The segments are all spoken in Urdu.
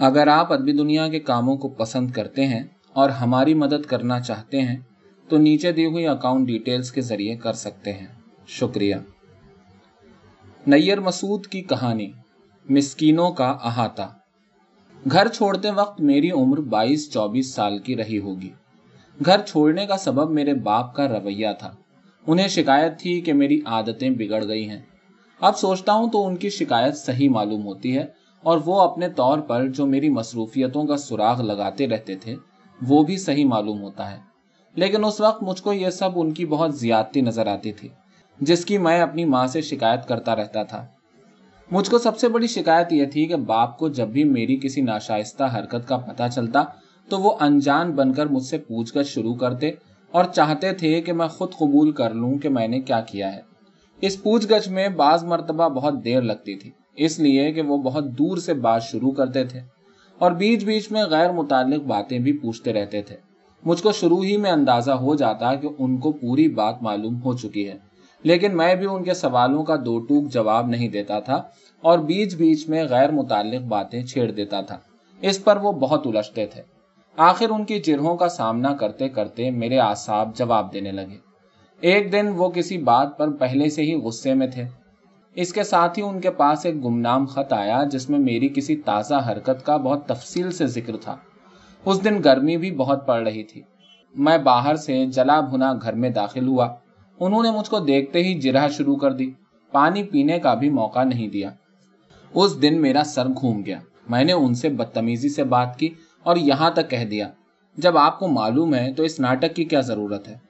اگر آپ ادبی دنیا کے کاموں کو پسند کرتے ہیں اور ہماری مدد کرنا چاہتے ہیں، تو نیچے دی ہوئی اکاؤنٹ ڈیٹیلز کے ذریعے کر سکتے ہیں۔ شکریہ۔ نیر مسعود کی کہانی، مسکینوں کا احاطہ۔ گھر چھوڑتے وقت میری عمر بائیس، چوبیس سال کی رہی ہوگی۔ گھر چھوڑنے کا سبب میرے باپ کا رویہ تھا۔ انہیں شکایت تھی کہ میری عادتیں بگڑ گئی ہیں۔ اب سوچتا ہوں تو ان کی شکایت صحیح معلوم ہوتی ہے اور وہ اپنے طور پر جو میری مصروفیتوں کا سراغ لگاتے رہتے تھے، وہ بھی صحیح معلوم ہوتا ہے۔ لیکن اس وقت مجھ کو یہ سب ان کی بہت زیادتی نظر آتی تھی، جس کی میں اپنی ماں سے شکایت کرتا رہتا تھا۔ مجھ کو سب سے بڑی شکایت یہ تھی کہ باپ کو جب بھی میری کسی ناشائستہ حرکت کا پتہ چلتا، تو وہ انجان بن کر مجھ سے پوچھ گچھ شروع کرتے اور چاہتے تھے کہ میں خود قبول کر لوں کہ میں نے کیا کیا ہے۔ اس پوچھ گچھ میں بعض مرتبہ بہت دیر لگتی تھی، اس لیے کہ وہ بہت دور سے بات شروع کرتے تھے اور بیچ بیچ میں غیر متعلق باتیں بھی پوچھتے رہتے تھے۔ مجھ کو شروع ہی میں اندازہ ہو جاتا کہ ان کو پوری بات معلوم ہو چکی ہے، لیکن میں بھی ان کے سوالوں کا دو ٹوک جواب نہیں دیتا تھا اور بیچ بیچ میں غیر متعلق باتیں چھیڑ دیتا تھا۔ اس پر وہ بہت الجھتے تھے۔ آخر ان کی جرہوں کا سامنا کرتے کرتے میرے آساب جواب دینے لگے۔ ایک دن وہ کسی بات پر پہلے سے ہی غصے میں تھے۔ اس کے ساتھ ہی ان کے پاس ایک گمنام خط آیا جس میں میری کسی تازہ حرکت کا بہت تفصیل سے ذکر تھا۔ اس دن گرمی بھی بہت پڑ رہی تھی۔ میں باہر سے جلا بھنا گھر میں داخل ہوا۔ انہوں نے مجھ کو دیکھتے ہی جرہ شروع کر دی۔ پانی پینے کا بھی موقع نہیں دیا۔ اس دن میرا سر گھوم گیا۔ میں نے ان سے بدتمیزی سے بات کی اور یہاں تک کہہ دیا، جب آپ کو معلوم ہے تو اس ناٹک کی کیا ضرورت ہے؟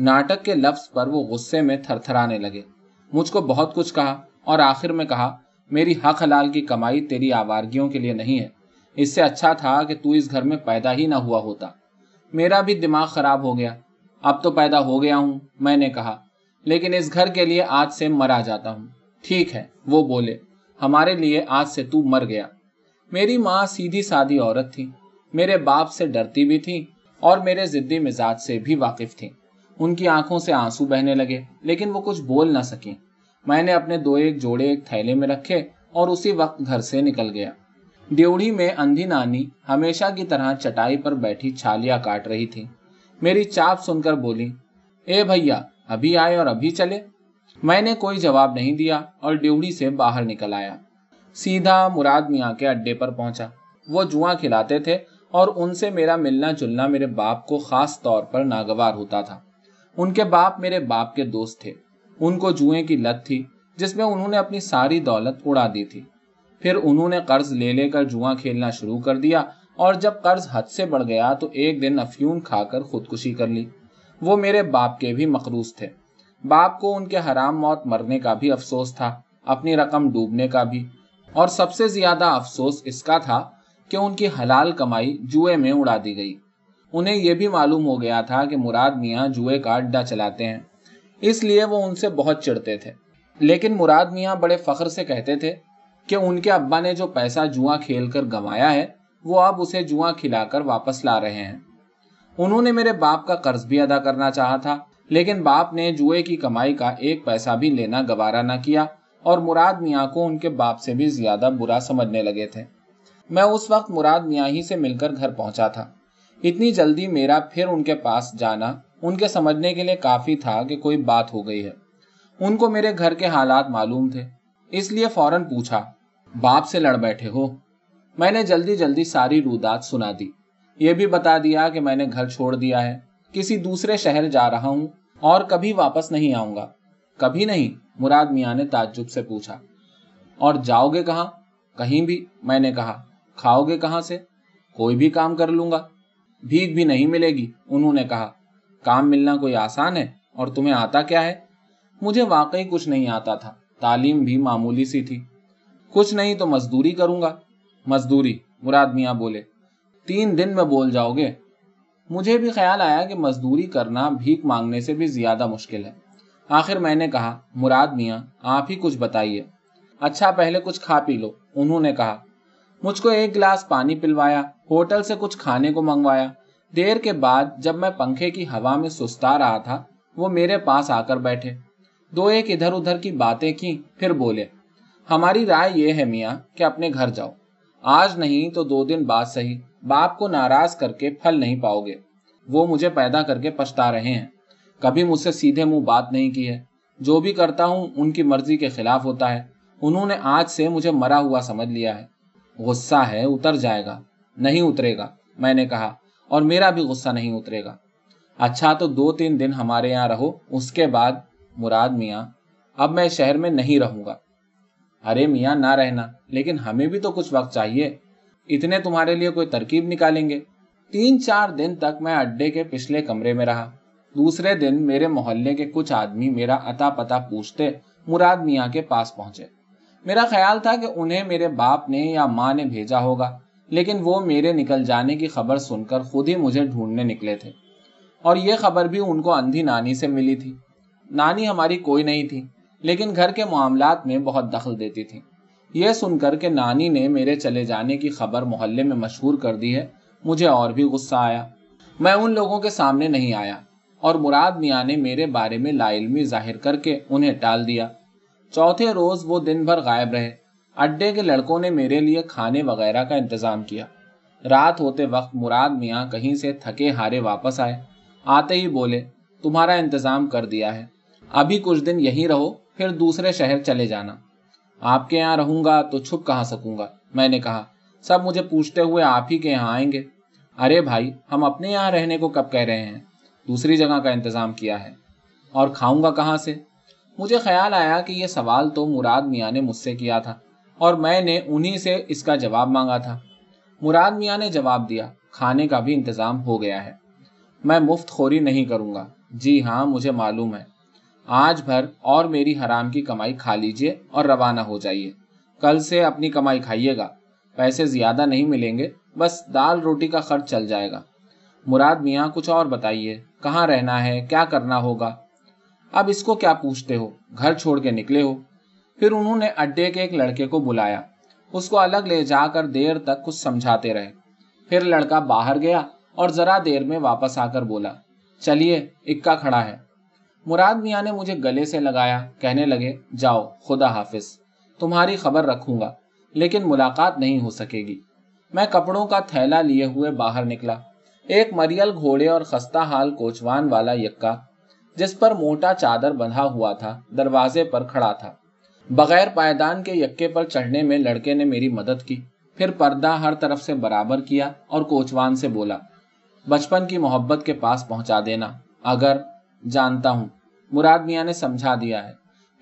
ناٹک کے لفظ پر وہ غصے میں تھر تھرانے لگے۔ مجھ کو بہت کچھ کہا اور آخر میں کہا، میری حق حلال کی کمائی تیری آوارگیوں کے لیے نہیں ہے۔ اس سے اچھا تھا کہ تو اس گھر میں پیدا ہی نہ ہوا ہوتا۔ میرا بھی دماغ خراب ہو گیا۔ اب تو پیدا ہو گیا ہوں، میں نے کہا۔ لیکن اس گھر کے لیے آج سے مرا جاتا ہوں۔ ٹھیک ہے، وہ بولے۔ ہمارے لیے آج سے تو مر گیا۔ میری ماں سیدھی سادی عورت تھی۔ میرے باپ سے ڈرتی بھی تھی اور میرے ضدی مزاج سے بھی واقف تھی ان کی آنکھوں سے آنسو بہنے لگے، لیکن وہ کچھ بول نہ سکیں۔ میں نے اپنے دو ایک جوڑے ایک تھیلے میں رکھے اور اسی وقت گھر سے نکل گیا۔ ڈیوڑی میں اندھی نانی ہمیشہ کی طرح چٹائی پر بیٹھی چھالیا کاٹ رہی تھی میری چاپ سن کر بولی، اے بھیا، ابھی آئے اور ابھی چلے۔ میں نے کوئی جواب نہیں دیا اور ڈیوڑی سے باہر نکل آیا۔ سیدھا مراد میاں کے اڈے پر پہنچا۔ وہ جواں کھلاتے تھے اور ان سے میرا ملنا جلنا میرے باپ کو خاص طور پر ناگوار ہوتا تھا۔ ان کے باپ میرے باپ کے دوست تھے۔ ان کو جوئیں کی لت تھی، جس میں انہوں نے اپنی ساری دولت اڑا دی تھی۔ پھر انہوں نے قرض لے لے کر جواں کھیلنا شروع کر دیا، اور جب قرض حد سے بڑھ گیا تو ایک دن افیون کھا کر خودکشی کر لی۔ وہ میرے باپ کے بھی مقروض تھے۔ باپ کو ان کے حرام موت مرنے کا بھی افسوس تھا، اپنی رقم ڈوبنے کا بھی۔ اور سب سے زیادہ افسوس اس کا تھا کہ ان کی حلال کمائی جوئے میں اڑا دی گئی۔ انہیں یہ بھی معلوم ہو گیا تھا کہ مراد میاں جوئے کا اڈا چلاتے ہیں۔ اس لیے وہ ان سے بہت چڑھتے تھے۔ لیکن مراد میاں بڑے فخر سے کہتے تھے کہ ان کے ابا نے جو پیسہ جواں کھیل کر گنوایا ہے، وہ اب اسے جواں کھلا کر واپس لا رہے ہیں۔ انہوں نے میرے باپ کا قرض بھی ادا کرنا چاہا تھا، لیکن باپ نے جوئے کی کمائی کا ایک پیسہ بھی لینا گوارا نہ کیا اور مراد میاں کو ان کے باپ سے بھی زیادہ برا سمجھنے لگے تھے۔ میں اس وقت مراد میاں ہی سے مل کر گھر پہنچا تھا۔ اتنی جلدی میرا پھر ان کے پاس جانا، ان کے سمجھنے کے لیے کافی تھا کہ کوئی بات ہو گئی ہے۔ ان کو میرے گھر کے حالات معلوم تھے۔ اس لیے فوراً پوچھا، باپ سے لڑ بیٹھے ہو؟ میں نے جلدی جلدی ساری رودات سنا دی۔ یہ بھی بتا دیا کہ میں نے گھر چھوڑ دیا ہے۔ کسی دوسرے شہر جا رہا ہوں اور کبھی واپس نہیں آؤں گا۔ کبھی نہیں، مراد میاں نے تعجب سے پوچھا۔ اور جاؤ گے کہاں؟ کہیں بھی۔ میں نے کہا۔ کھاؤ گے کہاں سے؟ کوئی بھی کام کر لوں گا۔ بھیک بھی نہیں ملے گی۔ انہوں نے کہا، کام ملنا کوئی آسان ہے اور تمہیں آتا کیا ہے؟ مجھے واقعی کچھ نہیں آتا تھا۔ تعلیم بھی معمولی سی تھی۔ کچھ نہیں تو مزدوری کروں گا۔ مزدوری، مراد میاں بولے۔ تین دن میں بول جاؤ گے۔ مجھے بھی خیال آیا کہ مزدوری کرنا بھیک مانگنے سے بھی زیادہ مشکل ہے۔ آخر میں نے کہا، مراد میاں، آپ ہی کچھ بتائیے۔ اچھا پہلے کچھ کھا پی لو۔ انہوں نے کہا مجھ کو ایک گلاس پانی پلوایا، ہوٹل سے کچھ کھانے کو منگوایا۔ دیر کے بعد جب میں پنکھے کی ہوا میں سستا رہا تھا، وہ میرے پاس آ کر بیٹھے۔ دو ایک ادھر ادھر کی باتیں کی پھر بولے، ہماری رائے یہ ہے میاں کہ اپنے گھر جاؤ۔ آج نہیں تو دو دن بعد صحیح، باپ کو ناراض کر کے پھل نہیں پاؤ گے۔ وہ مجھے پیدا کر کے پچھتا رہے ہیں۔ کبھی مجھ سے سیدھے منہ بات نہیں کی ہے۔ جو بھی کرتا ہوں، ان کی مرضی کے خلاف ہوتا ہے۔ انہوں نے آج سے مجھے مرا ہوا سمجھ لیا ہے۔ غصہ ہے، اتر جائے گا، نہیں اترے گا، میں نے کہا، اور میرا بھی غصہ نہیں اترے گا۔ اچھا تو دو تین دن ہمارے یہاں رہو، اس کے بعد مراد میاں، اب میں شہر میں نہیں رہوں گا۔ ارے میاں، نہ رہنا، لیکن ہمیں بھی تو کچھ وقت چاہیے۔ اتنے تمہارے لیے کوئی ترکیب نکالیں گے؟ تین چار دن تک میں اڈے کے پچھلے کمرے میں رہا۔ دوسرے دن میرے محلے کے کچھ آدمی میرا اتا پتا پوچھتے مراد میاں کے پاس پہنچے۔ میرا خیال تھا کہ انہیں میرے باپ نے یا ماں نے بھیجا ہوگا، لیکن وہ میرے نکل جانے کی خبر سن کر خود ہی مجھے ڈھونڈنے نکلے تھے۔ اور یہ خبر بھی ان کو اندھی نانی سے ملی تھی۔ نانی ہماری کوئی نہیں تھی، لیکن گھر کے معاملات میں بہت دخل دیتی تھی۔ یہ سن کر کہ نانی نے میرے چلے جانے کی خبر محلے میں مشہور کر دی ہے۔ مجھے اور بھی غصہ آیا۔ میں ان لوگوں کے سامنے نہیں آیا۔ اور مراد میاں نے میرے بارے میں لا علمی ظاہر کر کے انہیں ٹال دیا۔ چوتھے روز وہ دن بھر غائب رہے۔ اڈے کے لڑکوں نے میرے لیے کھانے وغیرہ کا انتظام کیا۔ رات ہوتے وقت مراد میاں کہیں سے تھکے ہارے واپس آئے۔ آتے ہی بولے، تمہارا انتظام کر دیا ہے۔ ابھی کچھ دن یہی رہو، پھر دوسرے شہر چلے جانا۔ آپ کے یہاں رہوں گا تو چھپ کہاں سکوں گا؟ میں نے کہا، سب مجھے پوچھتے ہوئے آپ ہی کے یہاں آئیں گے۔ ارے بھائی، ہم اپنے یہاں رہنے کو کب کہہ رہے ہیں؟ دوسری جگہ کا انتظام کیا ہے۔ اور کھاؤں گا کہاں سے؟ مجھے خیال آیا کہ یہ سوال تو مراد میاں نے مجھ سے کیا تھا اور میں نے انہی سے اس کا جواب مانگا تھا۔ مراد میاں نے جواب دیا، کھانے کا بھی انتظام ہو گیا ہے۔ میں مفت خوری نہیں کروں گا۔ جی ہاں مجھے معلوم ہے۔ آج بھر اور میری حرام کی کمائی کھا لیجیے اور روانہ ہو جائیے۔ کل سے اپنی کمائی کھائیے گا۔ پیسے زیادہ نہیں ملیں گے، بس دال روٹی کا خرچ چل جائے گا۔ مراد میاں، کچھ اور بتائیے۔ کہاں رہنا ہے؟ کیا کرنا ہوگا؟ اب اس کو کیا پوچھتے ہو؟ گھر چھوڑ کے نکلے ہو؟ پھر انہوں نے اڈے کے ایک لڑکے کو بلایا۔ اس کو الگ لے جا کر دیر تک کچھ سمجھاتے رہے۔ پھر لڑکا باہر گیا اور ذرا دیر میں واپس آ کر بولا، چلیے، اکا کھڑا ہے۔ مراد میاں نے مجھے گلے سے لگایا، کہنے لگے، جاؤ، خدا حافظ، تمہاری خبر رکھوں گا، لیکن ملاقات نہیں ہو سکے گی۔ میں کپڑوں کا تھیلا لیے ہوئے باہر نکلا۔ ایک مریل گھوڑے اور خستہ حال کوچوان والا یکا جس پر موٹا چادر بندھا ہوا تھا، دروازے پر کھڑا تھا۔ بغیر پائیدان کے یکے پر چڑھنے میں لڑکے نے میری مدد کی۔ پھر پردہ ہر طرف سے برابر کیا اور کوچوان سے بولا، بچپن کی محبت کے پاس پہنچا دینا۔ اگر جانتا ہوں۔ مراد میاں نے سمجھا دیا ہے۔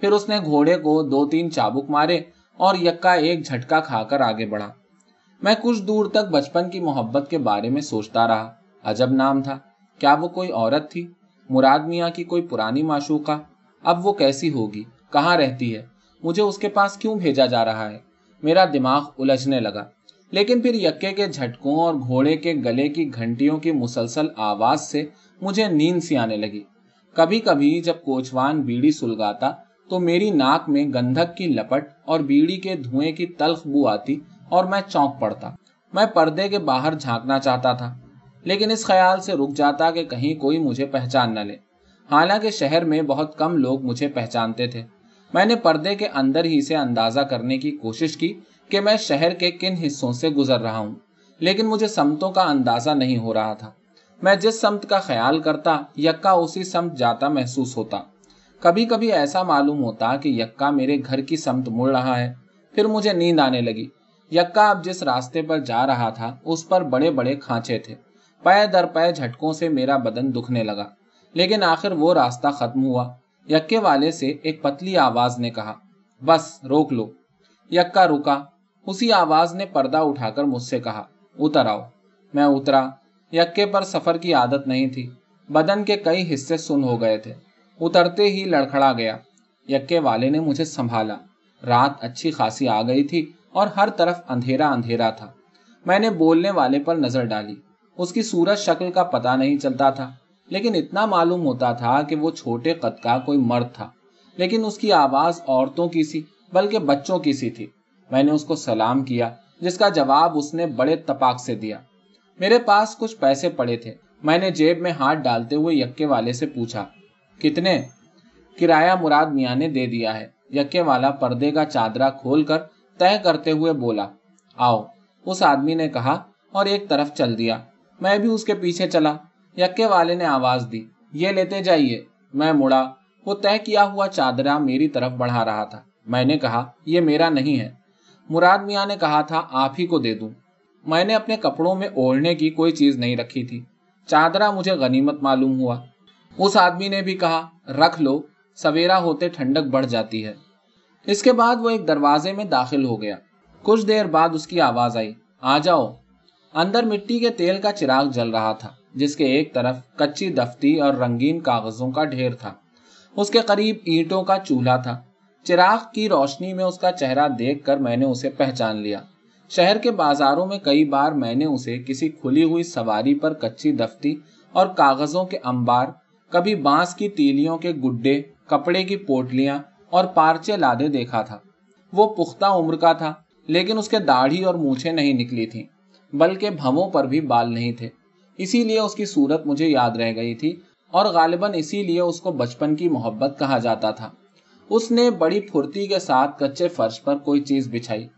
پھر اس نے گھوڑے کو دو تین چابک مارے اور یکا ایک جھٹکا کھا کر آگے بڑھا۔ میں کچھ دور تک بچپن کی محبت کے بارے میں سوچتا رہا۔ عجب نام تھا۔ کیا وہ کوئی عورت تھی؟ مراد میاں کی کوئی پرانی معشوقہ؟ اب وہ کیسی ہوگی؟ کہاں رہتی ہے؟ مجھے اس کے پاس کیوں بھیجا جا رہا ہے؟ میرا دماغ الجھنے لگا۔ لیکن پھر یکے کے جھٹکوں اور گھوڑے کے گلے کی گھنٹیوں کی مسلسل آواز سے مجھے نیند سی آنے لگی۔ کبھی کبھی جب کوچوان بیڑی سلگاتا تو میری ناک میں گندھک کی لپٹ اور بیڑی کے دھوئیں کی تلخ بو آتی اور میں چونک پڑتا۔ میں پردے کے باہر جھانکنا چاہتا تھا۔ لیکن اس خیال سے رک جاتا کہ کہیں کوئی مجھے پہچان نہ لے۔ حالانکہ شہر میں بہت کم لوگ مجھے پہچانتے تھے۔ میں نے پردے کے اندر ہی سے اندازہ کرنے کی کوشش کی کہ میں شہر کے کن حصوں سے گزر رہا ہوں، لیکن مجھے سمتوں کا اندازہ نہیں ہو رہا تھا۔ میں جس سمت کا خیال کرتا، یکا اسی سمت جاتا محسوس ہوتا۔ کبھی کبھی ایسا معلوم ہوتا کہ یکا میرے گھر کی سمت مڑ رہا ہے، پھر مجھے نیند آنے لگی۔ یکا اب جس راستے پر جا رہا تھا، اس پر بڑے بڑے کھانچے تھے۔ پے در پے جھٹکوں سے میرا بدن دکھنے لگا۔ لیکن آخر وہ راستہ ختم ہوا۔ یکے والے سے ایک پتلی آواز نے کہا، بس، روک لو۔ یکا رکا۔ اسی آواز نے پردہ اٹھا کر مجھ سے کہا، اتر آؤ۔ میں اترا۔ یکے پر سفر کی عادت نہیں تھی۔ بدن کے کئی حصے سن ہو گئے تھے۔ اترتے ہی لڑکھڑا گیا۔ یکے والے نے مجھے سنبھالا۔ رات اچھی خاصی آ گئی تھی اور ہر طرف اندھیرا اندھیرا تھا۔ میں نے بولنے والے پر نظر ڈالی۔ اس کی سورج شکل کا پتا نہیں چلتا تھا، لیکن اتنا معلوم ہوتا تھا کہ وہ چھوٹے قد کا کوئی مرد تھا۔ لیکن اس کی آواز عورتوں کی سی، بلکہ بچوں کی سی تھی۔ میں نے اس کو سلام کیا، جس کا جواب اس نے بڑے تپاک سے دیا۔ میرے پاس کچھ پیسے پڑے تھے۔ میں نے جیب میں ہاتھ ڈالتے ہوئے یکے والے سے پوچھا، کتنے؟ کرایہ مراد میاں نے دے دیا ہے۔ یکے والا پردے کا چادرا کھول کر طے کرتے ہوئے بولا، آؤ۔ اس آدمی نے کہا اور ایک طرف چل دیا۔ میں بھی اس کے پیچھے چلا۔ یکے والے نے آواز دی، یہ لیتے جائیے۔ میں مڑا۔ وہ طے کیا ہوا چادرا میری طرف بڑھا رہا تھا۔ میں نے کہا، یہ میرا نہیں ہے۔ مراد میاں نے کہا تھا، آپ ہی کو دے دوں۔ میں نے اپنے کپڑوں میں اوڑھنے کی کوئی چیز نہیں رکھی تھی۔ چادرا مجھے غنیمت معلوم ہوا۔ اس آدمی نے بھی کہا، رکھ لو سویرا ہوتے ٹھنڈک بڑھ جاتی ہے۔ اس کے بعد وہ ایک دروازے میں داخل ہو گیا۔ کچھ دیر بعد اس کی آواز آئی، آ جاؤ۔ اندر مٹی کے تیل کا چراغ جل رہا تھا، جس کے ایک طرف کچی دفتی اور رنگین کاغذوں کا ڈھیر تھا۔ اس کے قریب اینٹوں کا چولہا تھا۔ چراغ کی روشنی میں اس کا چہرہ دیکھ کر میں نے اسے پہچان لیا۔ شہر کے بازاروں میں کئی بار میں نے اسے کسی کھلی ہوئی سواری پر کچی دفتی اور کاغذوں کے انبار، کبھی بانس کی تیلیوں کے گڈے کپڑے کی پوٹلیاں اور پارچے لادے دیکھا تھا۔ وہ پختہ عمر کا تھا، لیکن اس کے داڑھی اور مونچھیں نہیں نکلی تھی بلکہ بھموں پر بھی بال نہیں تھے۔ اسی لیے اس کی صورت مجھے یاد رہ گئی تھی اور غالباً اسی لیے اس کو بچپن کی محبت کہا جاتا تھا۔ اس نے بڑی پھرتی کے ساتھ کچے فرش پر کوئی چیز بچھائی۔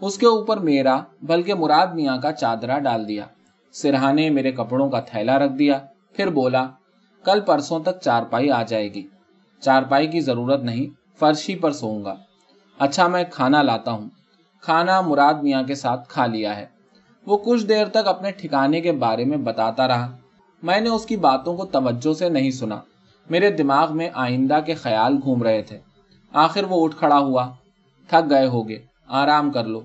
اس کے اوپر میرا بلکہ مراد میاں کا چادرا ڈال دیا۔ سرہانے میرے کپڑوں کا تھیلا رکھ دیا۔ پھر بولا، کل پرسوں تک چارپائی آ جائے گی۔ چارپائی کی ضرورت نہیں، فرش ہی پر سوؤں گا۔ اچھا میں کھانا لاتا ہوں۔ کھانا مراد میاں کے ساتھ کھا لیا ہے۔ وہ کچھ دیر تک اپنے ٹھکانے کے بارے میں بتاتا رہا۔ میں نے اس کی باتوں کو توجہ سے نہیں سنا۔ میرے دماغ میں آئندہ کے خیال گھوم رہے تھے۔ آخر وہ اٹھ کھڑا ہوا۔ تھک گئے ہوگے۔ آرام کر لو۔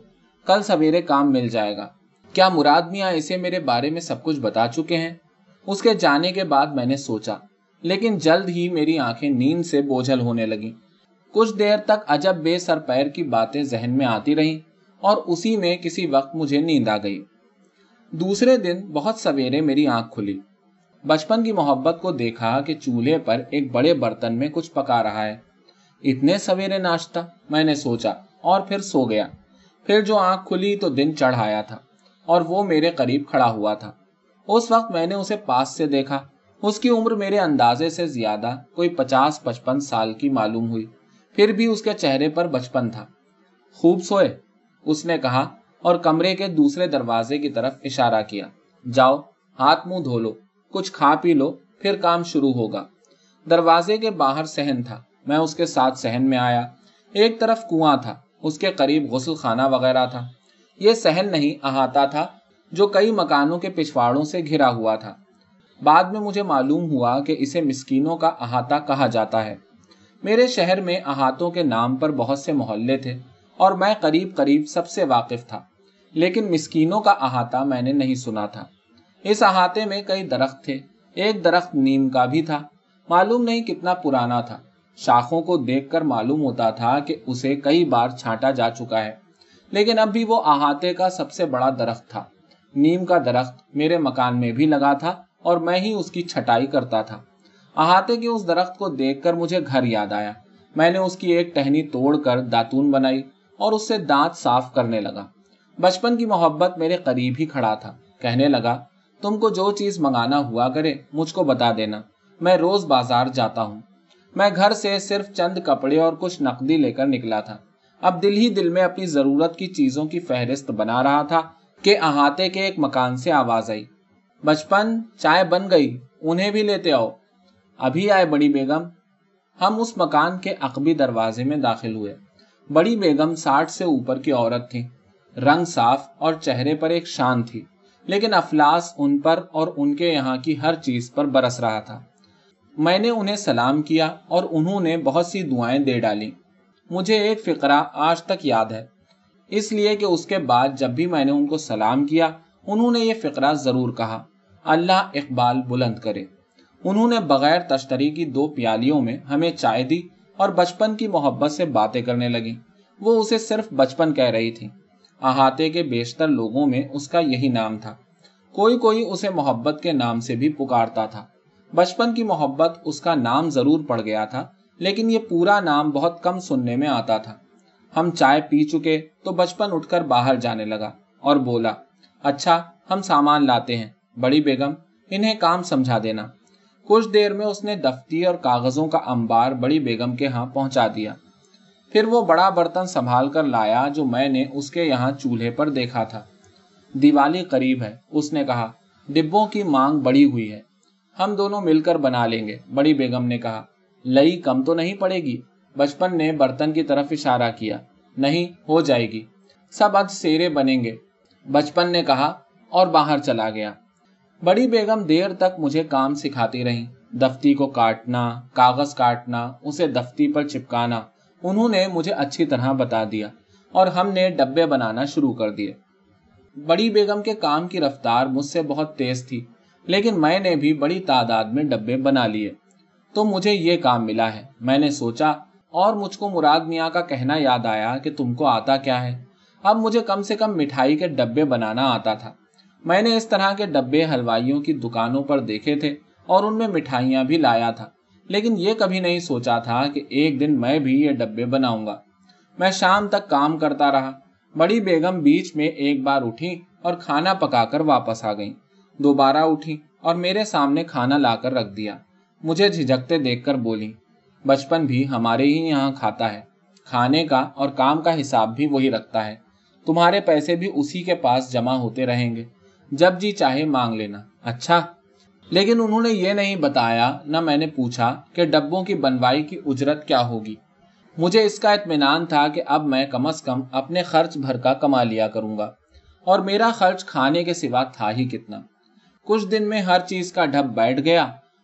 کل سویرے کام مل جائے گا۔ کیا مراد میاں اسے میرے بارے میں سب کچھ بتا چکے ہیں؟ اس کے جانے کے بعد میں نے سوچا۔ لیکن جلد ہی میری آنکھیں نیند سے بوجھل ہونے لگی کچھ دیر تک عجب بے سر پیر کی باتیں ذہن میں آتی رہی اور اسی میں کسی وقت مجھے نیند آ گئی۔ دوسرے دن بہت سویرے میری آنکھ کھلی۔ بچپن کی محبت کو دیکھا کہ چولہے پر ایک بڑے برتن میں کچھ پکا رہا ہے۔ اتنے سویرے ناشتہ، میں نے سوچا، اور پھر سو گیا۔ پھر جو آنکھ کھلی تو دن چڑھ آیا تھا، اور وہ میرے قریب کھڑا ہوا تھا۔ اس وقت میں نے اسے پاس سے دیکھا۔ اس کی عمر میرے اندازے سے زیادہ، کوئی پچاس، پچپن سال کی معلوم ہوئی۔ پھر بھی اس کے چہرے پر بچپن تھا۔ خوب سوئے، اس نے کہا اور کمرے کے دوسرے دروازے کی طرف اشارہ کیا۔ جاؤ، ہاتھ منہ دھو لو، کچھ کھا پی لو، پھر کام شروع ہوگا۔ دروازے کے باہر سہن تھا۔ میں اس کے ساتھ سہن میں آیا۔ ایک طرف کنواں تھا، اس کے قریب غسل خانہ وغیرہ تھا۔ یہ سہن نہیں، احاطہ تھا، جو کئی مکانوں کے پچھواڑوں سے گھرا ہوا تھا۔ بعد میں مجھے معلوم ہوا کہ اسے مسکینوں کا احاطہ کہا جاتا ہے۔ میرے شہر میں احاطوں کے نام پر بہت سے محلے تھے اور میں قریب قریب سب سے واقف تھا۔ لیکن مسکینوں کا احاطہ میں نے نہیں سنا تھا۔ اس احاطے میں کئی درخت تھے۔ ایک درخت نیم کا بھی تھا۔ معلوم نہیں کتنا پرانا تھا۔ شاخوں کو دیکھ کر معلوم ہوتا تھا کہ اسے کئی بار چھانٹا جا چکا ہے۔ لیکن اب بھی وہ احاطے کا سب سے بڑا درخت تھا۔ نیم کا درخت میرے مکان میں بھی لگا تھا اور میں ہی اس کی چھٹائی کرتا تھا۔ احاطے کے اس درخت کو دیکھ کر مجھے گھر یاد آیا۔ میں نے اس کی ایک ٹہنی توڑ کر داتون بنائی اور اس سے دانت صاف کرنے لگا۔ بچپن کی محبت میرے قریب ہی کھڑا تھا۔ کہنے لگا، تم کو جو چیز منگانا ہوا کرے، مجھ کو بتا دینا۔ میں روز بازار جاتا ہوں۔ میں گھر سے صرف چند کپڑے اور کچھ نقدی لے کر نکلا تھا۔ اب دل ہی دل میں اپنی ضرورت کی چیزوں کی فہرست بنا رہا تھا کہ احاطے کے ایک مکان سے آواز آئی۔ بچپن چائے بن گئی، انہیں بھی لیتے آؤ۔ ابھی آئے بڑی بیگم۔ ہم اس مکان کے عقبی دروازے میں داخل ہوئے۔ بڑی بیگم ساٹھ سے اوپر کی عورت تھی۔ رنگ صاف اور چہرے پر ایک شان تھی، لیکن افلاس ان پر اور ان کے یہاں کی ہر چیز پر برس رہا تھا۔ میں نے انہیں سلام کیا اور انہوں نے بہت سی دعائیں دے ڈالی۔ مجھے ایک فقرہ آج تک یاد ہے۔ اس لیے کہ اس کے بعد جب بھی میں نے ان کو سلام کیا، انہوں نے یہ فقرہ ضرور کہا، اللہ اقبال بلند کرے۔ انہوں نے بغیر تشتری کی دو پیالیوں میں ہمیں چائے دی اور بچپن کی محبت سے باتیں کرنے لگی وہ اسے صرف بچپن کہہ رہی تھی احاطے کے بیشتر لوگوں میں اس کا یہی نام تھا۔ کوئی کوئی اسے محبت کے نام سے بھی پکارتا تھا۔ بچپن کی محبت اس کا نام ضرور پڑ گیا تھا، لیکن یہ پورا نام بہت کم سننے میں آتا تھا۔ ہم چائے پی چکے تو بچپن اٹھ کر باہر جانے لگا اور بولا اچھا ہم سامان لاتے ہیں، بڑی بیگم، انہیں کام سمجھا دینا۔ کچھ دیر میں اس نے دفتی اور کاغذوں کا انبار بڑی بیگم کے ہاں پہنچا دیا۔ پھر وہ بڑا برتن سنبھال کر لایا جو میں نے اس کے یہاں چولہے پر دیکھا تھا۔ دیوالی قریب ہے، اس نے کہا، ڈبوں کی مانگ بڑی ہوئی ہے۔ ہم دونوں مل کر بنا لیں گے، بڑی بیگم نے کہا۔ لئی کم تو نہیں پڑے گی۔ بچپن نے برتن کی طرف اشارہ کیا۔ نہیں، ہو جائے گی۔ سب اد سیرے بنیں گے۔ بچپن نے کہا، اور باہر چلا گیا۔ بڑی بیگم دیر تک مجھے کام سکھاتی رہی دفتی کو کاٹنا، کاغذ کاٹنا، اسے دفتی پر چپکانا۔ انہوں نے مجھے اچھی طرح بتا دیا اور ہم نے ڈبے بنانا شروع کر دیے۔ بڑی بیگم کے کام کی رفتار مجھ سے بہت تیز تھی، لیکن میں نے بھی بڑی تعداد میں ڈبے بنا لیے۔ تو مجھے یہ کام ملا ہے۔ میں نے سوچا، اور مجھ کو مراد میاں کا کہنا یاد آیا کہ تم کو آتا کیا ہے۔ اب مجھے کم سے کم مٹھائی کے ڈبے بنانا آتا تھا۔ میں نے اس طرح کے ڈبے حلوائیوں کی دکانوں پر دیکھے تھے اور ان میں مٹھائیاں بھی لایا تھا۔ لیکن یہ کبھی نہیں سوچا تھا کہ ایک دن میں بھی یہ ڈبے بناؤں گا۔ میں شام تک کام کرتا رہا۔ بڑی بیگم بیچ میں ایک بار اٹھی اور کھانا پکا کر واپس آ گئی دوبارہ اٹھی اور میرے سامنے کھانا لا کر رکھ دیا۔ مجھے جھجکتے دیکھ کر بولی، بچپن بھی ہمارے ہی یہاں کھاتا ہے۔ کھانے کا اور کام کا حساب بھی وہی رکھتا ہے۔ تمہارے پیسے بھی اسی کے پاس جمع ہوتے رہیں گے۔ جب جی چاہے مانگ لینا۔ اچھا! لیکن انہوں نے یہ نہیں بتایا، نہ میں نے پوچھا کہ ڈبوں کی بنوائی کی اجرت کیا ہوگی۔ مجھے اس کا اطمینان تھا کہ اب میں کم از کم اپنے خرچ بھر کا کما لیا کروں گا۔ اور میرا خرچ کھانے کے سوا تھا ہی کتنا۔ کچھ دن میں ہر چیز کا ڈھب بیٹھ گیا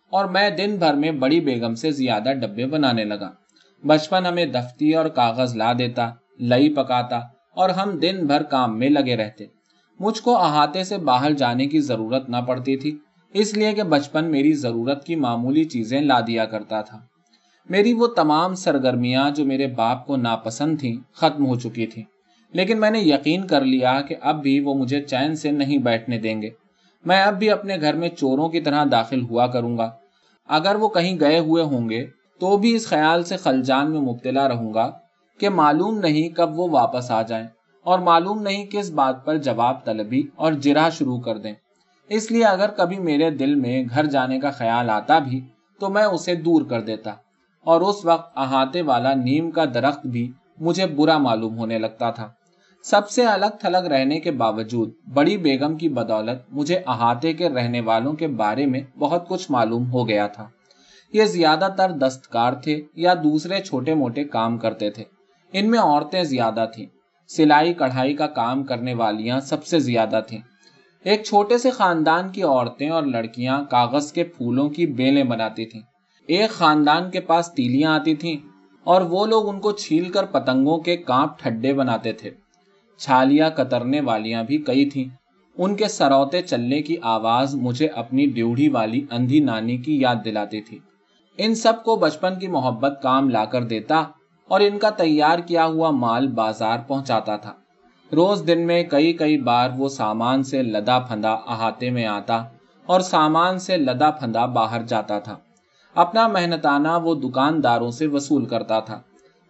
اور میں دن بھر میں بڑی بیگم سے زیادہ ڈبے بنانے لگا۔ بچپن ہمیں دفتی اور کاغذ لا دیتا، لئی پکاتا اور ہم دن بھر کام میں لگے رہتے۔ مجھ کو احاطے سے باہر جانے کی ضرورت نہ پڑتی تھی۔ اس لیے کہ بچپن میری ضرورت کی معمولی چیزیں لا دیا کرتا تھا۔ میری وہ تمام سرگرمیاں جو میرے باپ کو ناپسند تھیں، ختم ہو چکی تھیں۔ لیکن میں نے یقین کر لیا کہ اب بھی وہ مجھے چین سے نہیں بیٹھنے دیں گے۔ میں اب بھی اپنے گھر میں چوروں کی طرح داخل ہوا کروں گا۔ اگر وہ کہیں گئے ہوئے ہوں گے، تو بھی اس خیال سے خلجان میں مبتلا رہوں گا کہ معلوم نہیں کب وہ واپس آ جائیں اور معلوم نہیں کس بات پر جواب طلبی اور جرا شروع کر دیں۔ اس لیے اگر کبھی میرے دل میں گھر جانے کا خیال آتا بھی، تو میں اسے دور کر دیتا۔ اور اس وقت احاطے والا نیم کا درخت بھی مجھے برا معلوم ہونے لگتا تھا۔ سب سے الگ تھلگ رہنے کے باوجود، بڑی بیگم کی بدولت مجھے احاطے کے رہنے والوں کے بارے میں بہت کچھ معلوم ہو گیا تھا۔ یہ زیادہ تر دستکار تھے یا دوسرے چھوٹے موٹے کام کرتے تھے۔ ان میں عورتیں زیادہ تھیں۔ سلائی کڑھائی کا کام کرنے والیاں سب سے زیادہ تھیں۔ ایک چھوٹے سے خاندان کی عورتیں اور لڑکیاں کاغذ کے پھولوں کی بیلیں بناتی تھیں۔ ایک خاندان کے پاس تیلیاں آتی تھیں اور وہ لوگ ان کو چھیل کر پتنگوں کے کانپ ٹھڈے بناتے تھے۔ چھالیاں کترنے والیاں بھی کئی تھیں۔ ان کے سروتے چلنے کی آواز مجھے اپنی ڈیوڑی والی اندھی نانی کی یاد دلاتی تھی۔ ان سب کو بچپن کی محبت کام لا کر دیتا اور ان کا تیار کیا ہوا مال بازار پہنچاتا تھا۔ روز دن میں کئی کئی بار وہ سامان سے لدا پھندا احاطے میں آتا اور سامان سے لدا پھندا باہر جاتا تھا۔ اپنا محنتانہ وہ دکانداروں سے وصول کرتا تھا۔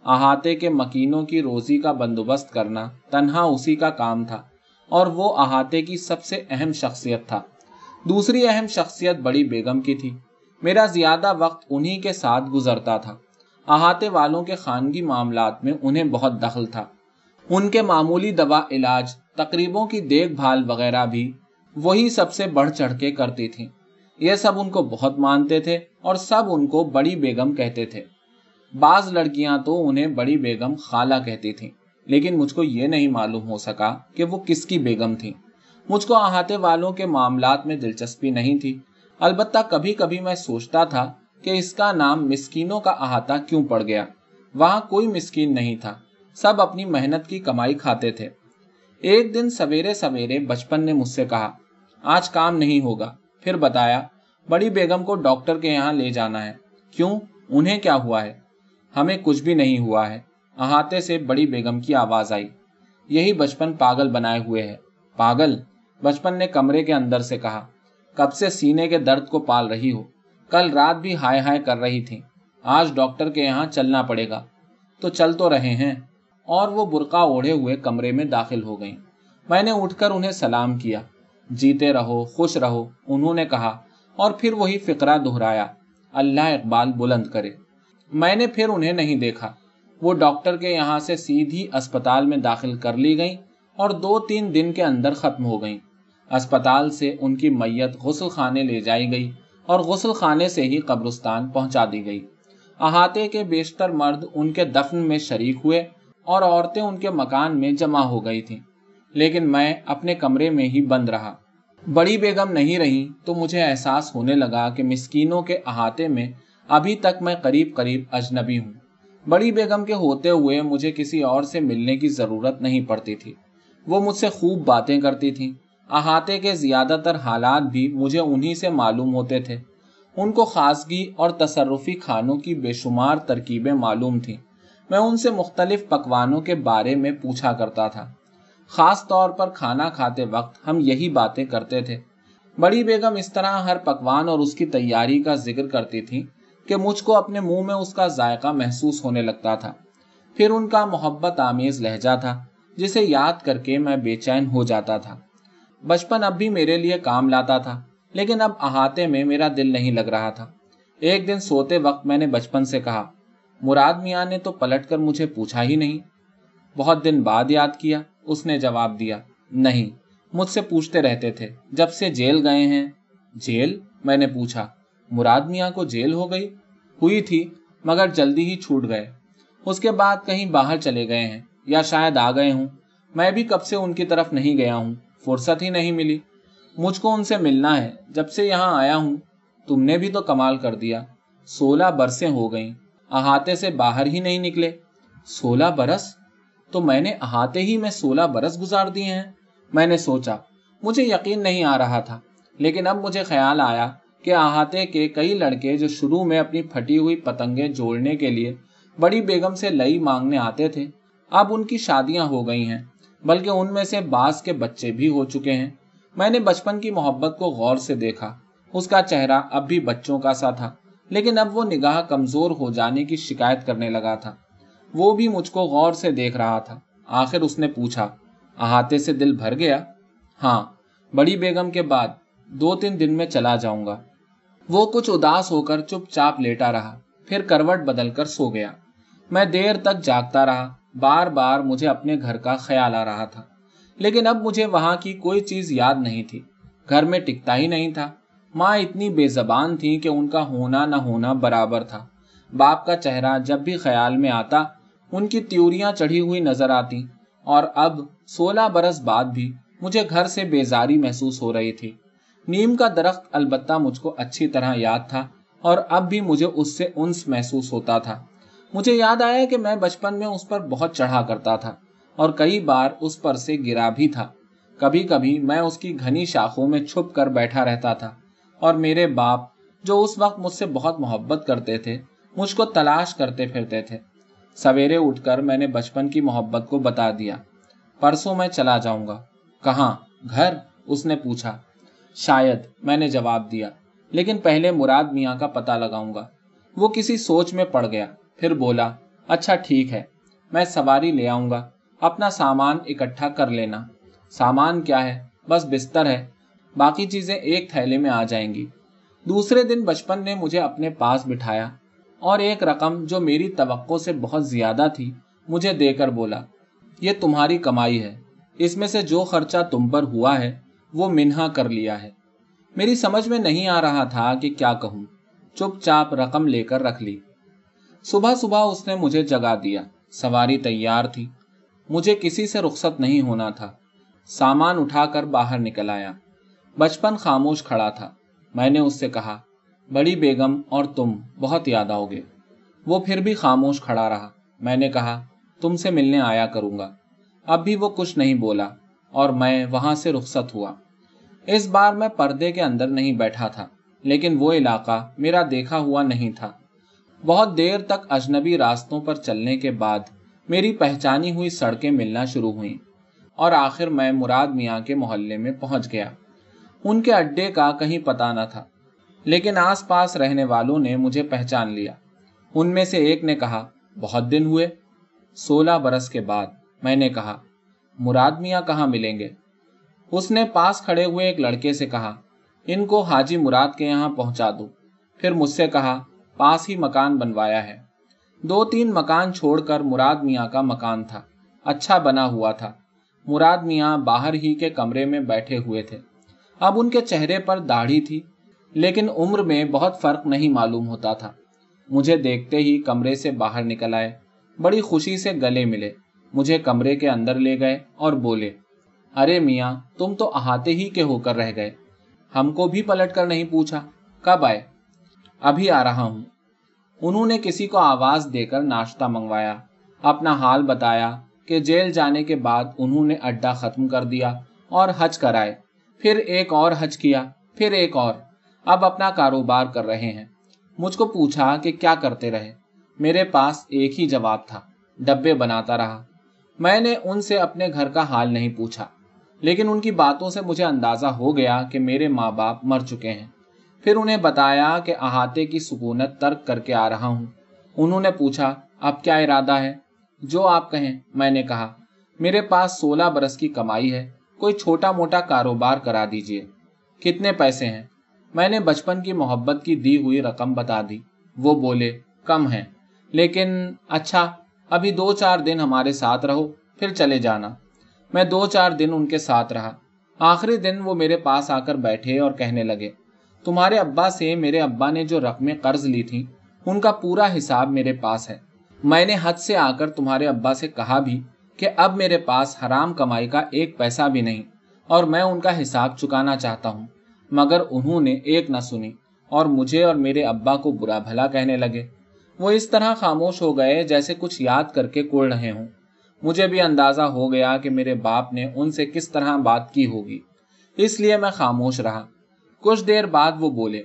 احاطے کے مکینوں کی روزی کا بندوبست کرنا تنہا اسی کا کام تھا اور وہ احاطے کی سب سے اہم شخصیت تھا۔ دوسری اہم شخصیت بڑی بیگم کی تھی۔ میرا زیادہ وقت انہی کے ساتھ گزرتا تھا۔ احاطے والوں کے خانگی معاملات میں انہیں بہت دخل تھا۔ ان کے معمولی دوا علاج، تقریبوں کی دیکھ بھال وغیرہ بھی وہی سب سے بڑھ چڑھ کے کرتی تھی یہ سب ان کو بہت مانتے تھے اور سب ان کو بڑی بیگم کہتے تھے۔ بعض لڑکیاں تو انہیں بڑی بیگم خالہ کہتی تھیں، لیکن مجھ کو یہ نہیں معلوم ہو سکا کہ وہ کس کی بیگم تھی مجھ کو احاطے والوں کے معاملات میں دلچسپی نہیں تھی۔ البتہ کبھی کبھی میں سوچتا تھا کہ اس کا نام مسکینوں کا احاطہ کیوں پڑ گیا۔ وہاں کوئی مسکین نہیں تھا۔ سب اپنی محنت کی کمائی کھاتے تھے۔ ایک دن سویرے سویرے بچپن نے مجھ سے کہا، آج کام نہیں ہوگا۔ پھر بتایا، بڑی بیگم کو ڈاکٹر کے یہاں لے جانا ہے۔ کیوں؟ انہیں کیا ہوا ہے؟ ہمیں کچھ بھی نہیں ہوا ہے۔ احاطے سے بڑی بیگم کی آواز آئی۔ یہی بچپن پاگل بنائے ہوئے ہے۔ پاگل؟ بچپن نے کمرے کے اندر سے کہا، کب سے سینے کے درد کو پال رہی ہو؟ کل رات بھی ہائے ہائے کر رہی تھی آج ڈاکٹر کے یہاں چلنا پڑے گا۔ تو چل تو رہے ہیں۔ اور وہ برقع اوڑھے ہوئے کمرے میں داخل ہو گئیں۔ میں نے اٹھ کر انہیں سلام کیا۔ جیتے رہو، خوش رہو، انہوں نے کہا۔ اور پھر وہی فکرہ دہرایا۔ اللہ اقبال بلند کرے۔ میں نے پھر انہیں نہیں دیکھا۔ وہ ڈاکٹر کے یہاں سے سیدھی اسپتال میں داخل کر لی گئیں اور دو تین دن کے اندر ختم ہو گئیں۔ اسپتال سے ان کی میت غسل خانے لے جائی گئی اور غسل خانے سے ہی قبرستان پہنچا دی گئی۔ احاطے کے بیشتر مرد ان کے دفن میں شریک ہوئے۔ اور عورتیں ان کے مکان میں جمع ہو گئی تھیں۔ لیکن میں اپنے کمرے میں ہی بند رہا۔ بڑی بیگم نہیں رہی تو مجھے احساس ہونے لگا کہ مسکینوں کے احاطے میں ابھی تک میں قریب قریب اجنبی ہوں۔ بڑی بیگم کے ہوتے ہوئے مجھے کسی اور سے ملنے کی ضرورت نہیں پڑتی تھی۔ وہ مجھ سے خوب باتیں کرتی تھیں۔ احاطے کے زیادہ تر حالات بھی مجھے انہی سے معلوم ہوتے تھے۔ ان کو خاصگی اور تصرفی کھانوں کی بے شمار ترکیبیں معلوم تھیں۔ میں ان سے مختلف پکوانوں کے بارے میں پوچھا کرتا تھا۔ خاص طور پر کھانا کھاتے وقت ہم یہی باتیں کرتے تھے۔ بڑی بیگم اس طرح ہر پکوان اور اس کی تیاری کا ذکر کرتی تھی کہ مجھ کو اپنے منہ میں اس کا ذائقہ محسوس ہونے لگتا تھا۔ پھر ان کا محبت آمیز لہجہ تھا، جسے یاد کر کے میں بے چین ہو جاتا تھا۔ بچپن اب بھی میرے لیے کام لاتا تھا، لیکن اب احاطے میں میرا دل نہیں لگ رہا تھا۔ ایک دن سوتے وقت میں نے بچپن سے کہا مراد میاں نے تو پلٹ کر مجھے پوچھا ہی نہیں۔ بہت دن بعد یاد کیا، اس نے جواب دیا، نہیں، مجھ سے پوچھتے رہتے تھے، جب سے جیل گئے ہیں۔ جیل؟ میں نے پوچھا، مراد میاں کو جیل ہو گئی؟ ہوئی تھی، مگر جلدی ہی چھوٹ گئے۔ اس کے بعد کہیں باہر چلے گئے ہیں، یا شاید آ گئے ہوں۔ میں بھی کب سے ان کی طرف نہیں گیا ہوں، فرصت ہی نہیں ملی۔ مجھ کو ان سے ملنا ہے، جب سے یہاں آیا ہوں۔ تم نے بھی تو کمال کر دیا، سولہ برسیں ہو گئیں۔ احاطے سے باہر ہی نہیں نکلے۔ سولہ برس؟ تو میں نے احاطے ہی میں سولہ برس گزار دیے ہیں۔ میں نے سوچا، مجھے یقین نہیں آ رہا تھا، لیکن اب مجھے خیال آیا کہ احاطے کے کئی لڑکے جو شروع میں اپنی پھٹی ہوئی پتنگیں جوڑنے کے لیے بڑی بیگم سے لئی مانگنے آتے تھے، اب ان کی شادیاں ہو گئی ہیں۔ بلکہ ان میں سے بعض کے بچے بھی ہو چکے ہیں۔ میں نے بچپن کی محبت کو غور سے دیکھا۔ اس کا چہرہ اب بھی بچوں کا سا تھا۔ لیکن اب وہ نگاہ کمزور ہو جانے کی شکایت کرنے لگا تھا۔ وہ بھی مجھ کو غور سے دیکھ رہا تھا۔ آخر اس نے پوچھا، احاطے سے دل بھر گیا؟ ہاں بڑی بیگم کے بعد دو تین دن میں چلا جاؤں گا۔ وہ کچھ اداس ہو کر چپ چاپ لیٹا رہا۔ پھر کروٹ بدل کر سو گیا۔ میں دیر تک جاگتا رہا۔ بار بار مجھے اپنے گھر کا خیال آ رہا تھا۔ لیکن اب مجھے وہاں کی کوئی چیز یاد نہیں تھی۔ گھر میں ٹکتا ہی نہیں تھا۔ ماں اتنی بے زبان تھی کہ ان کا ہونا نہ ہونا برابر تھا۔ باپ کا چہرہ جب بھی خیال میں آتا، ان کی تیوریاں چڑھی ہوئی نظر آتی اور اب سولہ برس بعد بھی مجھے گھر سے بیزاری محسوس ہو رہی تھی۔ نیم کا درخت البتہ مجھ کو اچھی طرح یاد تھا اور اب بھی مجھے اس سے انس محسوس ہوتا تھا۔ مجھے یاد آیا کہ میں بچپن میں اس پر بہت چڑھا کرتا تھا اور کئی بار اس پر سے گرا بھی تھا۔ کبھی کبھی میں اس کی گھنی شاخوں میں چھپ کر بیٹھا رہتا تھا۔ اور میرے باپ جو اس وقت مجھ سے بہت محبت کرتے تھے، مجھ کو تلاش کرتے پھرتے تھے۔ سویرے اٹھ کر میں نے بچپن کی محبت کو بتا دیا۔ پرسوں میں چلا جاؤں گا۔ کہاں؟ گھر؟ اس نے پوچھا۔ شاید، میں نے جواب دیا۔ لیکن پہلے مراد میاں کا پتہ لگاؤں گا۔ وہ کسی سوچ میں پڑ گیا۔ پھر بولا اچھا ٹھیک ہے۔ میں سواری لے آؤں گا۔ اپنا سامان اکٹھا کر لینا۔ سامان کیا ہے؟ بس بستر ہے۔ باقی چیزیں ایک تھیلے میں آ جائیں گی۔ دوسرے دن بچپن نے مجھے اپنے پاس بٹھایا اور ایک رقم جو میری توقع سے بہت زیادہ تھی، مجھے دے کر بولا، یہ تمہاری کمائی ہے۔ اس میں سے جو خرچہ تم پر ہوا ہے، وہ منہا کر لیا ہے۔ میری سمجھ میں نہیں آ رہا تھا کہ کیا کہوں۔ چپ چاپ رقم لے کر رکھ لی۔ صبح صبح اس نے مجھے جگا دیا۔ سواری تیار تھی۔ مجھے کسی سے رخصت نہیں ہونا تھا۔ سامان اٹھا کر باہر نکل آیا۔ بچپن خاموش کھڑا تھا۔ میں نے اس سے کہا، بڑی بیگم اور تم بہت یاد آؤ گے۔ وہ پھر بھی خاموش کھڑا رہا۔ میں نے کہا، تم سے ملنے آیا کروں گا۔ اب بھی وہ کچھ نہیں بولا اور میں وہاں سے رخصت ہوا۔ اس بار میں پردے کے اندر نہیں بیٹھا تھا، لیکن وہ علاقہ میرا دیکھا ہوا نہیں تھا۔ بہت دیر تک اجنبی راستوں پر چلنے کے بعد میری پہچانی ہوئی سڑکیں ملنا شروع ہوئیں اور آخر میں مراد میاں کے محلے میں پہنچ گیا۔ ان کے اڈے کا کہیں پتا نہ تھا۔ لیکن آس پاس رہنے والوں نے مجھے پہچان لیا۔ ان میں سے ایک نے کہا، بہت دن ہوئے۔ سولہ برس کے بعد میں نے کہا، مراد میاں کہاں ملیں گے؟ اس نے پاس کھڑے ہوئے ایک لڑکے سے کہا، ان کو حاجی مراد کے یہاں پہنچا دو۔ پھر مجھ سے کہا، پاس ہی مکان بنوایا ہے۔ دو تین مکان چھوڑ کر مراد میاں کا مکان تھا۔ اچھا بنا ہوا تھا۔ مراد میاں باہر ہی کے کمرے میں بیٹھے ہوئے تھے۔ اب ان کے چہرے پر داڑھی تھی، لیکن عمر میں بہت فرق نہیں معلوم ہوتا تھا۔ مجھے دیکھتے ہی کمرے سے باہر نکل آئے۔ بڑی خوشی سے گلے ملے۔ مجھے کمرے کے اندر لے گئے اور بولے، ارے میاں، تم تو احاطے ہی کے ہو کر رہ گئے۔ ہم کو بھی پلٹ کر نہیں پوچھا۔ کب آئے؟ ابھی آ رہا ہوں۔ انہوں نے کسی کو آواز دے کر ناشتہ منگوایا۔ اپنا حال بتایا کہ جیل جانے کے بعد انہوں نے اڈا ختم کر دیا اور حج کرائے۔ پھر ایک اور حج کیا، پھر ایک اور۔ اب اپنا کاروبار کر رہے ہیں۔ مجھ کو پوچھا کہ کیا کرتے رہے۔ میرے پاس ایک ہی جواب تھا، ڈبے بناتا رہا۔ میں نے ان سے اپنے گھر کا حال نہیں پوچھا، لیکن ان کی باتوں سے مجھے اندازہ ہو گیا کہ میرے ماں باپ مر چکے ہیں۔ پھر انہیں بتایا کہ احاطے کی سکونت ترک کر کے آ رہا ہوں۔ انہوں نے پوچھا، اب کیا ارادہ ہے؟ جو آپ کہیں، میں نے کہا، میرے پاس سولہ برس کی کمائی ہے۔ کوئی چھوٹا موٹا کاروبار کرا دیجیے۔ کتنے پیسے ہیں؟ میں نے بچپن کی محبت کی دی ہوئی رقم بتا دی۔ وہ بولے، کم ہے لیکن اچھا ابھی دو چار دن ہمارے ساتھ رہو، پھر چلے جانا۔ میں دو چار دن ان کے ساتھ رہا۔ آخری دن وہ میرے پاس آ کر بیٹھے اور کہنے لگے، تمہارے ابا سے میرے ابا نے جو رقمیں قرض لی تھی ان کا پورا حساب میرے پاس ہے۔ میں نے حد سے آ کر تمہارے ابا سے کہا بھی کہ اب میرے پاس حرام کمائی کا ایک پیسہ بھی نہیں اور میں ان کا حساب چکانا چاہتا ہوں۔ مگر انہوں نے ایک نہ سنی اور مجھے اور میرے ابا کو برا بھلا کہنے لگے۔ وہ اس طرح خاموش ہو گئے جیسے کچھ یاد کر کے کوڑ رہے ہوں۔ مجھے بھی اندازہ ہو گیا کہ میرے باپ نے ان سے کس طرح بات کی ہوگی۔ اس لیے میں خاموش رہا۔ کچھ دیر بعد وہ بولے،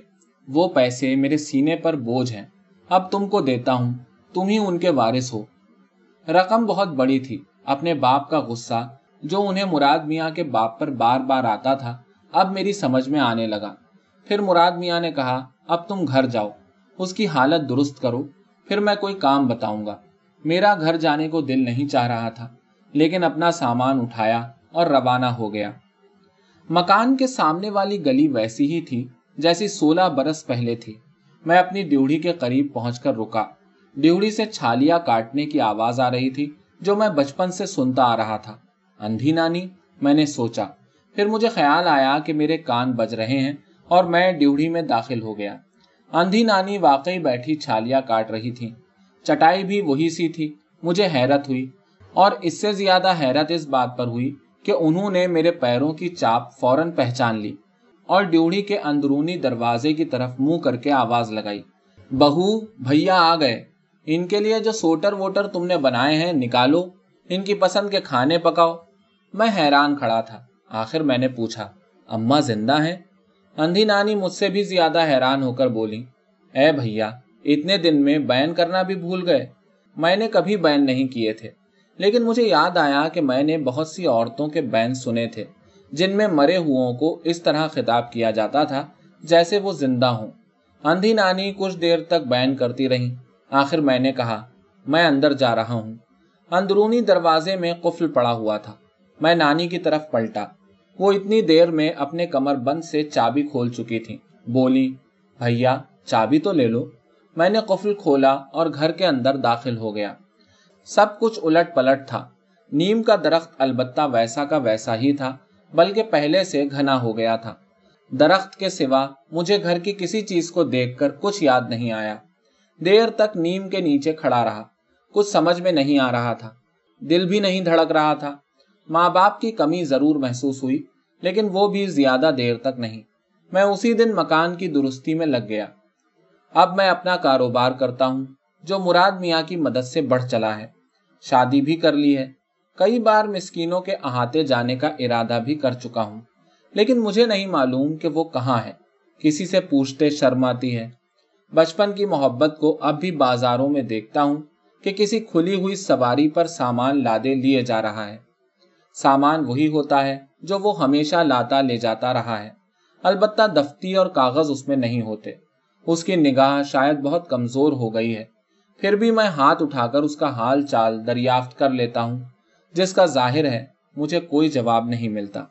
وہ پیسے میرے سینے پر بوجھ ہیں۔ اب تم کو دیتا ہوں، تم ہی ان کے وارث ہو۔ رقم بہت بڑی تھی۔ اپنے باپ کا غصہ جو انہیں مراد میاں کے باپ پر بار بار آتا تھا، اب میری سمجھ میں آنے لگا۔ پھر مراد میاں نے کہا، اب تم گھر جاؤ، اس کی حالت درست کرو، پھر میں کوئی کام بتاؤں گا۔ میرا گھر جانے کو دل نہیں چاہ رہا تھا، لیکن اپنا سامان اٹھایا اور روانہ ہو گیا۔ مکان کے سامنے والی گلی ویسی ہی تھی جیسی سولہ برس پہلے تھی۔ میں اپنی ڈیوڑی کے قریب پہنچ کر رکا۔ ڈیوڑی سے چھالیا کاٹنے کی آواز آ رہی تھی۔ جو میں بچپن سے سنتا آ رہا تھا۔ اندھی نانی، میں نے سوچا، پھر مجھے خیال آیا کہ میرے کان بج رہے ہیں اور میں ڈیوڑی میں داخل ہو گیا۔ اندھی نانی واقعی بیٹھی چھالیا کاٹ رہی تھی چٹائی بھی وہی سی تھی، مجھے حیرت ہوئی۔ اور اس سے زیادہ حیرت اس بات پر ہوئی کہ انہوں نے میرے پیروں کی چاپ فوراً پہچان لی اور ڈیوڑی کے اندرونی دروازے کی طرف منہ کر کے آواز لگائی۔ بہو، بھیا آ گئے۔ ان کے لیے جو سوٹر ووٹر تم نے بنائے ہیں، نکالو۔ ان کی پسند کے کھانے پکاؤ۔ میں حیران کھڑا تھا۔ آخر میں نے پوچھا اما زندہ ہیں؟ اندھی نانی مجھ سے بھی زیادہ حیران ہو کر بولی، اے بھیا، اتنے دن میں بین کرنا بھی بھول گئے۔ میں نے کبھی بین نہیں کیے تھے۔ لیکن مجھے یاد آیا کہ میں نے بہت سی عورتوں کے بین سنے تھے، جن میں مرے کو اس طرح خطاب کیا جاتا تھا جیسے وہ زندہ ہوں۔ اندھی نانی کچھ دیر تک بین کرتی رہی آخر میں نے کہا، میں اندر جا رہا ہوں۔ اندرونی دروازے میں قفل پڑا ہوا تھا۔ میں نانی کی طرف پلٹا۔ وہ اتنی دیر میں اپنے کمر بند سے چابی کھول چکی تھی بولی، بھیا، چابی تو لے لو۔ میں نے قفل کھولا اور گھر کے اندر داخل ہو گیا۔ سب کچھ الٹ پلٹ تھا۔ نیم کا درخت البتہ ویسا کا ویسا ہی تھا، بلکہ پہلے سے گھنا ہو گیا تھا۔ درخت کے سوا مجھے گھر کی کسی چیز کو دیکھ کر کچھ یاد نہیں آیا۔ دیر تک نیم کے نیچے کھڑا رہا۔ کچھ سمجھ میں نہیں آ رہا تھا۔ دل بھی نہیں دھڑک رہا تھا۔ ماں باپ کی کمی ضرور محسوس ہوئی، لیکن وہ بھی زیادہ دیر تک نہیں۔ میں اسی دن مکان کی درستی میں لگ گیا۔ اب میں اپنا کاروبار کرتا ہوں، جو مراد میاں کی مدد سے بڑھ چلا ہے۔ شادی بھی کر لی ہے۔ کئی بار مسکینوں کے احاطے جانے کا ارادہ بھی کر چکا ہوں، لیکن مجھے نہیں معلوم کہ وہ کہاں ہے۔ کسی سے پوچھتے شرم آتی ہے۔ بچپن کی محبت کو اب بھی بازاروں میں دیکھتا ہوں کہ کسی کھلی ہوئی سواری پر سامان لادے لیے جا رہا ہے۔ سامان وہی ہوتا ہے جو وہ ہمیشہ لاتا لے جاتا رہا ہے۔ البتہ دفتی اور کاغذ اس میں نہیں ہوتے۔ اس کی نگاہ شاید بہت کمزور ہو گئی ہے۔ پھر بھی میں ہاتھ اٹھا کر اس کا حال چال دریافت کر لیتا ہوں۔ جس کا ظاہر ہے، مجھے کوئی جواب نہیں ملتا۔